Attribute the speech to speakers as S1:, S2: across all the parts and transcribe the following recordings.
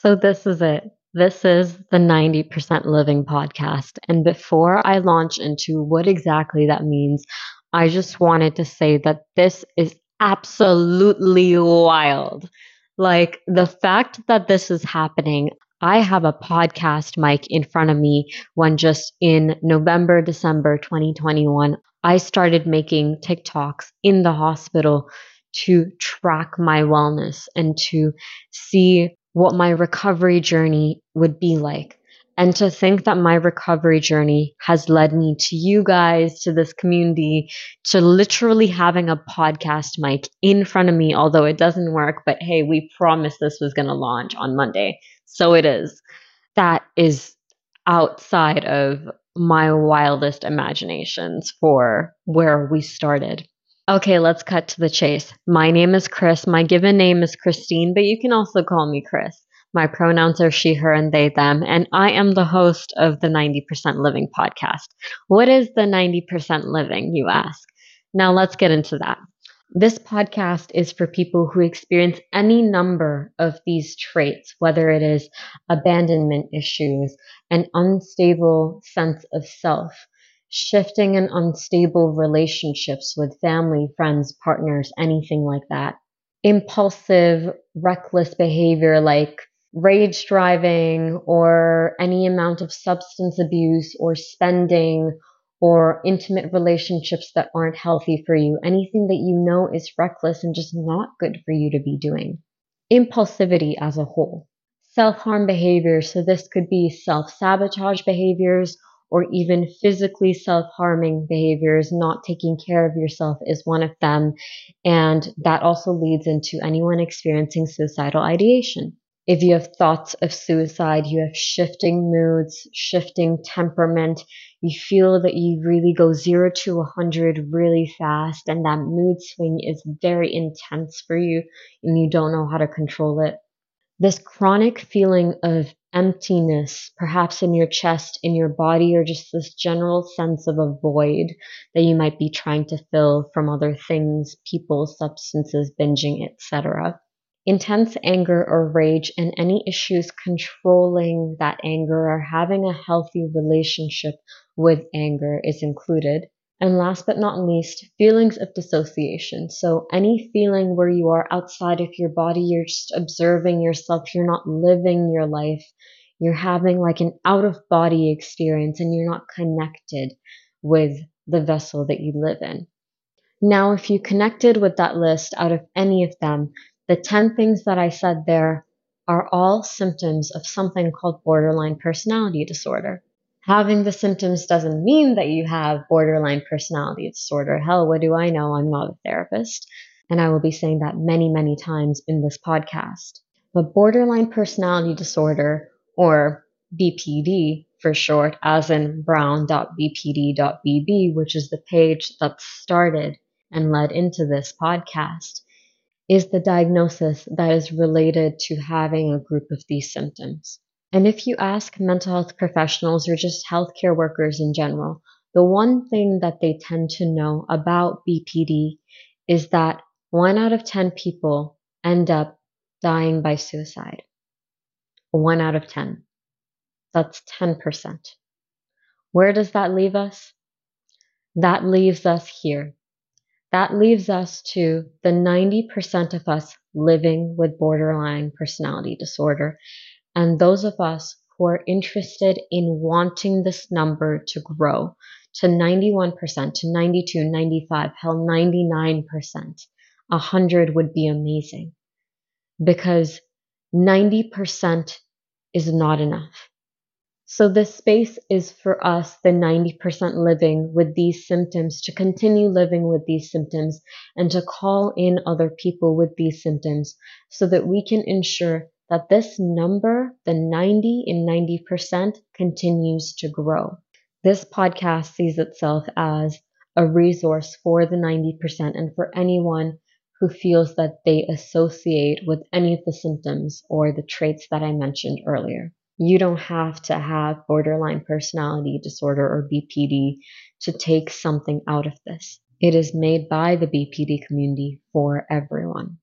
S1: So, this is it. This is the 90% Living podcast. And before I launch into what exactly that means, I just wanted to say that this is absolutely wild. Like the fact that this is happening, I have a podcast mic in front of me when just in November, December 2021, I started making TikToks in the hospital to track my wellness and to see what my recovery journey would be like. And to think that my recovery journey has led me to you guys, to this community, to literally having a podcast mic in front of me, although it doesn't work. But hey, we promised this was going to launch on Monday. So it is. That is outside of my wildest imaginations for where we started. Okay, let's cut to the chase. My name is Chris. My given name is Christine, but you can also call me Chris. My pronouns are she, her, and they, them, and I am the host of the 90% Living podcast. What is the 90% Living, you ask? Now let's get into that. This podcast is for people who experience any number of these traits, whether it is abandonment issues, an unstable sense of self, shifting and unstable relationships with family, friends, partners, anything like that. Impulsive, reckless behavior like rage driving or any amount of substance abuse or spending or intimate relationships that aren't healthy for you, anything that you know is reckless and just not good for you to be doing. Impulsivity as a whole. Self harm behaviors. So this could be self sabotage behaviors or even physically self harming behaviors. Not taking care of yourself is one of them. And that also leads into anyone experiencing suicidal ideation. If you have thoughts of suicide, you have shifting moods, shifting temperament, you feel that you really go zero to a hundred really fast, and that mood swing is very intense for you, and you don't know how to control it. This chronic feeling of emptiness, perhaps in your chest, in your body, or just this general sense of a void that you might be trying to fill from other things, people, substances, binging, etc intense anger or rage and any issues controlling that anger or having a healthy relationship with anger is included. And last but not least, feelings of dissociation. So any feeling where you are outside of your body, you're just observing yourself, you're not living your life, you're having like an out of body experience and you're not connected with the vessel that you live in. Now, if you connected with that list out of any of them, the 10 things that I said there are all symptoms of something called borderline personality disorder. Having the symptoms doesn't mean that you have borderline personality disorder. Hell, what do I know? I'm not a therapist. And I will be saying that many, many times in this podcast. But borderline personality disorder, or BPD for short, as in brown.bpd.bb, which is the page that started and led into this podcast, is the diagnosis that is related to having a group of these symptoms. And if you ask mental health professionals or just healthcare workers in general, the one thing that they tend to know about BPD is that one out of 10 people end up dying by suicide. One out of 10. That's 10%. Where does that leave us? That leaves us here that leaves us to the 90% of us living with borderline personality disorder and those of us who are interested in wanting this number to grow to 91%, to 92, 95, hell, 99%. 100 would be amazing because 90% is not enough. So this space is for us, the 90% living with these symptoms, to continue living with these symptoms and to call in other people with these symptoms so that we can ensure that this number, the 90 in 90%, continues to grow. This podcast sees itself as a resource for the 90% and for anyone who feels that they associate with any of the symptoms or the traits that I mentioned earlier. You don't have to have borderline personality disorder or BPD to take something out of this. It is made by the BPD community for everyone.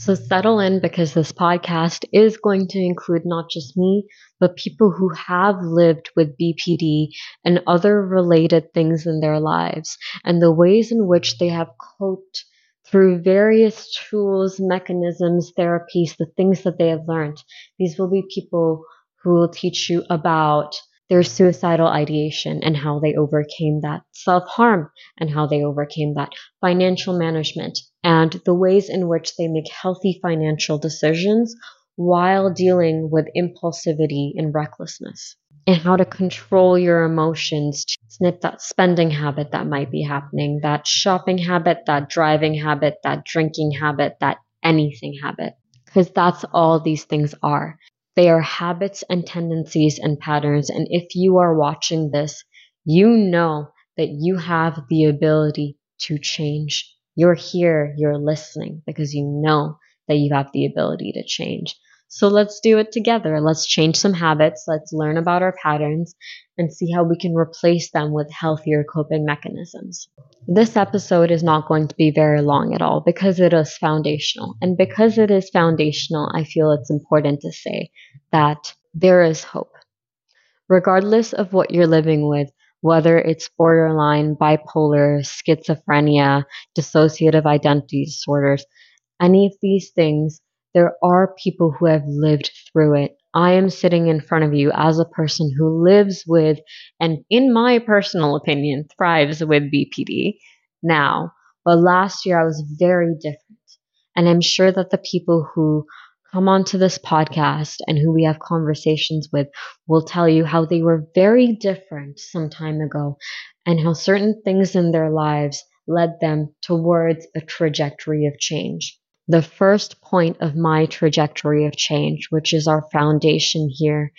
S1: So settle in because this podcast is going to include not just me, but people who have lived with BPD and other related things in their lives and the ways in which they have coped through various tools, mechanisms, therapies, the things that they have learned. These will be people who will teach you about their suicidal ideation and how they overcame that, self harm and how they overcame that, financial management, and the ways in which they make healthy financial decisions while dealing with impulsivity and recklessness, and how to control your emotions to snip that spending habit that might be happening, that shopping habit, that driving habit, that drinking habit, that anything habit. Because that's all these things are. They are habits and tendencies and patterns. And if you are watching this, you know that you have the ability to change. You're here, you're listening because you know that you have the ability to change. So let's do it together. Let's change some habits. Let's learn about our patterns and see how we can replace them with healthier coping mechanisms. This episode is not going to be very long at all because it is foundational. And because it is foundational, I feel it's important to say that there is hope. Regardless of what you're living with, whether it's borderline, bipolar, schizophrenia, dissociative identity disorders, any of these things, there are people who have lived through it I am sitting in front of you as a person who lives with, and in my personal opinion, thrives with BPD now. But last year I was very different. And I'm sure that the people who come onto this podcast and who we have conversations with will tell you how they were very different some time ago and how certain things in their lives led them towards a trajectory of change the first point of my trajectory of change, which is our foundation here,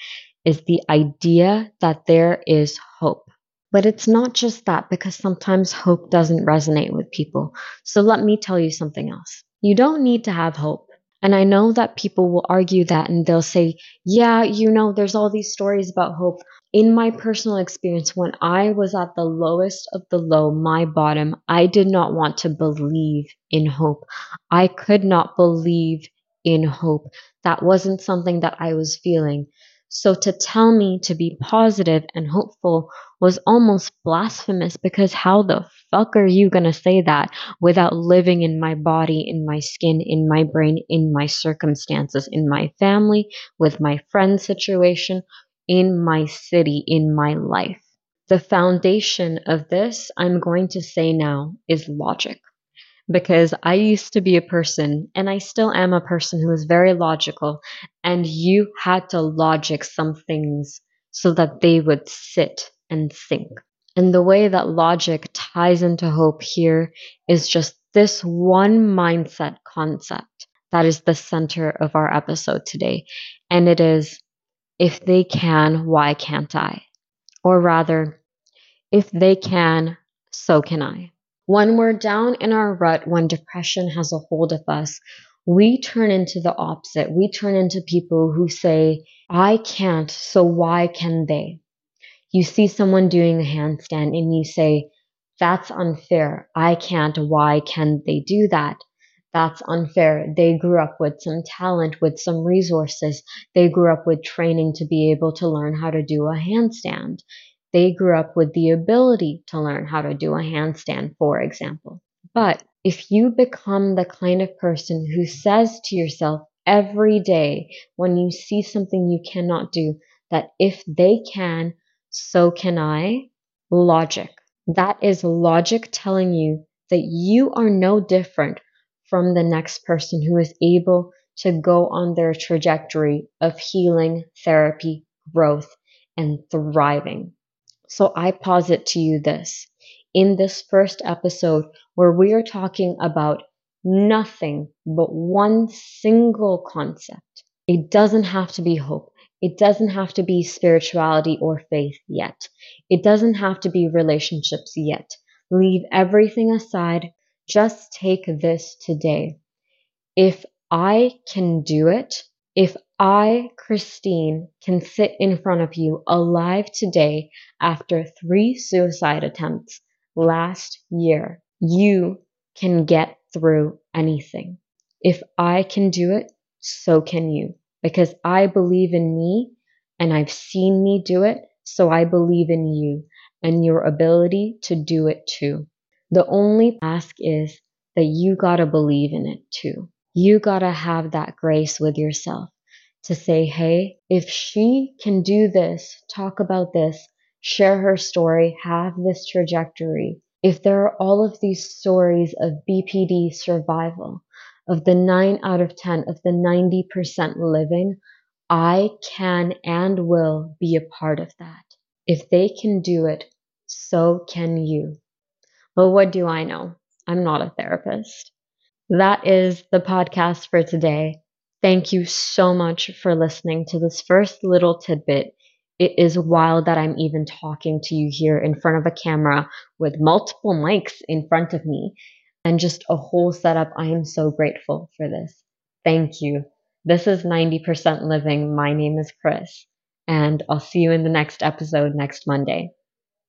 S1: is the idea that there is hope. But it's not just that because sometimes hope doesn't resonate with people. So let me tell you something else. You don't need to have hope. And I know that people will argue that and they'll say, yeah, you know, there's all these stories about hope in my personal experience, when I was at the lowest of the low, my bottom, I did not want to believe in hope. I could not believe in hope. That wasn't something that I was feeling. So to tell me to be positive and hopeful was almost blasphemous because how the fuck are you going to say that without living in my body, in my skin, in my brain, in my circumstances, in my family, with my friend situation, in my city, in my life. The foundation of this, I'm going to say now, is logic. Because I used to be a person, and I still am a person who is very logical, and you had to logic some things so that they would sit and think. And the way that logic ties into hope here is just this one mindset concept that is the center of our episode today. And it is if they can, why can't I? Or rather, if they can, so can I. When we're down in our rut, when depression has a hold of us, we turn into the opposite. We turn into people who say, I can't, so why can they? You see someone doing a handstand and you say, that's unfair. I can't. Why can they do that? That's unfair. They grew up with some talent, with some resources. They grew up with training to be able to learn how to do a handstand. They grew up with the ability to learn how to do a handstand, for example. But if you become the kind of person who says to yourself every day when you see something you cannot do, that if they can, so can I, logic. That is logic telling you that you are no different from the next person who is able to go on their trajectory of healing, therapy, growth, and thriving. So I posit to you this in this first episode where we are talking about nothing but one single concept. It doesn't have to be hope. It doesn't have to be spirituality or faith yet. It doesn't have to be relationships yet. Leave everything aside just take this today. If I can do it, if I, Christine, can sit in front of you alive today after three suicide attempts last year, you can get through anything. If I can do it, so can you. Because I believe in me and I've seen me do it, so I believe in you and your ability to do it too. The only ask is that you gotta believe in it too. You gotta have that grace with yourself to say, hey, if she can do this, talk about this, share her story, have this trajectory, if there are all of these stories of BPD survival, of the 9 out of 10, of the 90% living, I can and will be a part of that. If they can do it, so can you. Well, what do I know? I'm not a therapist. That is the podcast for today. Thank you so much for listening to this first little tidbit. It is wild that I'm even talking to you here in front of a camera with multiple mics in front of me and just a whole setup. I am so grateful for this. Thank you. This is 90% Living. My name is Chris, and I'll see you in the next episode next Monday.